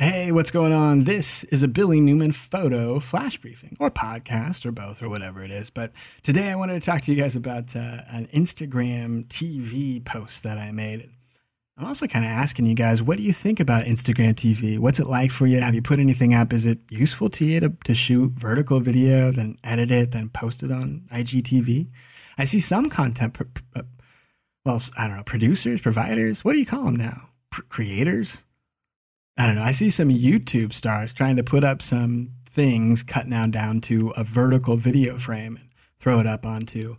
Hey, what's going on? This is a Billy Newman photo flash briefing or podcast or both or whatever it is. But today I wanted to talk to you guys about uh, an Instagram TV post that I made. I'm also kind of asking you guys, what do you think about Instagram TV? What's it like for you? Have you put anything up? Is it useful to you to, to shoot vertical video, then edit it, then post it on IGTV? I see some content, uh, well, I don't know, producers, providers, what do you call them now? Creators? I don't know. I see some YouTube stars trying to put up some things cut now down to a vertical video frame and throw it up onto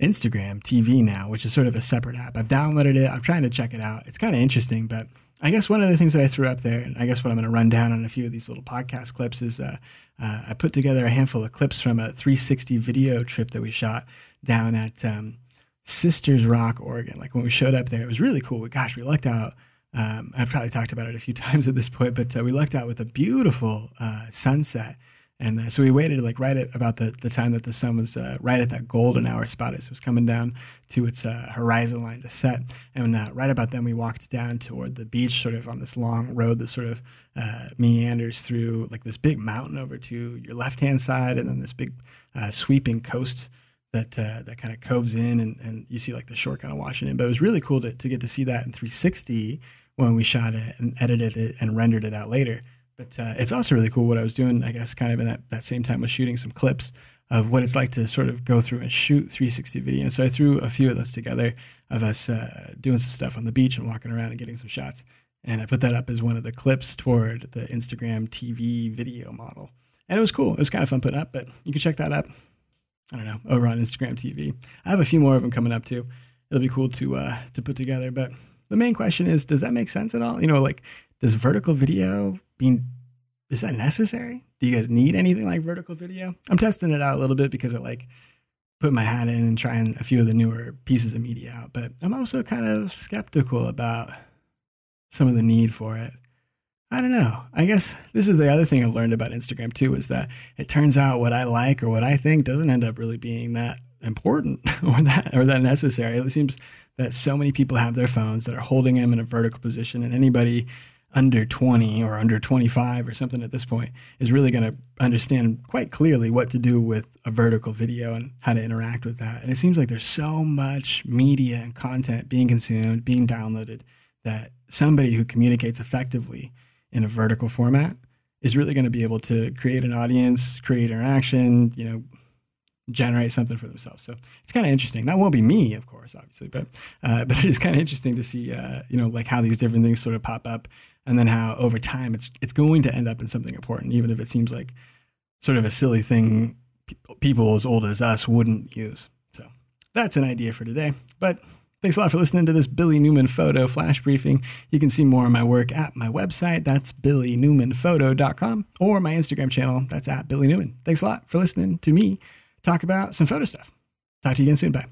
Instagram TV now, which is sort of a separate app. I've downloaded it. I'm trying to check it out. It's kind of interesting, but I guess one of the things that I threw up there, and I guess what I'm going to run down on a few of these little podcast clips is uh, uh, I put together a handful of clips from a 360 video trip that we shot down at um, Sisters Rock, Oregon. Like when we showed up there, it was really cool. Gosh, we lucked out um, I've probably talked about it a few times at this point, but uh, we lucked out with a beautiful uh, sunset. And uh, so we waited like right at about the, the time that the sun was uh, right at that golden hour spot as it was coming down to its uh, horizon line to set. And uh, right about then we walked down toward the beach, sort of on this long road that sort of meanders through like this big mountain over to your left hand side, and then this big sweeping coast that uh, that kind of coves in and, and you see like the shore kind of washing in. But it was really cool to, to get to see that in 360 when we shot it and edited it and rendered it out later. But uh, it's also really cool what I was doing, I guess, kind of in that, that same time was shooting some clips of what it's like to sort of go through and shoot 360 video. So I threw a few of those together of us uh, doing some stuff on the beach and walking around and getting some shots. And I put that up as one of the clips toward the Instagram TV video model. And it was cool. It was kind of fun putting up, but you can check that up. I don't know, over on Instagram TV. I have a few more of them coming up too. It'll be cool to uh, to put together. But the main question is, does that make sense at all? You know, like does vertical video being is that necessary? Do you guys need anything like vertical video? I'm testing it out a little bit because I like put my hat in and trying a few of the newer pieces of media out. But I'm also kind of skeptical about some of the need for it. I don't know. I guess this is the other thing I've learned about Instagram too is that it turns out what I like or what I think doesn't end up really being that important or that or that necessary. It seems that so many people have their phones that are holding them in a vertical position and anybody under 20 or under 25 or something at this point is really going to understand quite clearly what to do with a vertical video and how to interact with that. And it seems like there's so much media and content being consumed, being downloaded that somebody who communicates effectively in a vertical format is really going to be able to create an audience, create interaction, you know, generate something for themselves. So it's kind of interesting. That won't be me, of course, obviously, but uh, but it is kind of interesting to see, uh, you know, like how these different things sort of pop up, and then how over time it's it's going to end up in something important, even if it seems like sort of a silly thing people as old as us wouldn't use. So that's an idea for today, but Thanks a lot for listening to this Billy Newman photo flash briefing. You can see more of my work at my website, that's billynewmanphoto.com, or my Instagram channel, that's at Billy Newman. Thanks a lot for listening to me talk about some photo stuff. Talk to you again soon. Bye.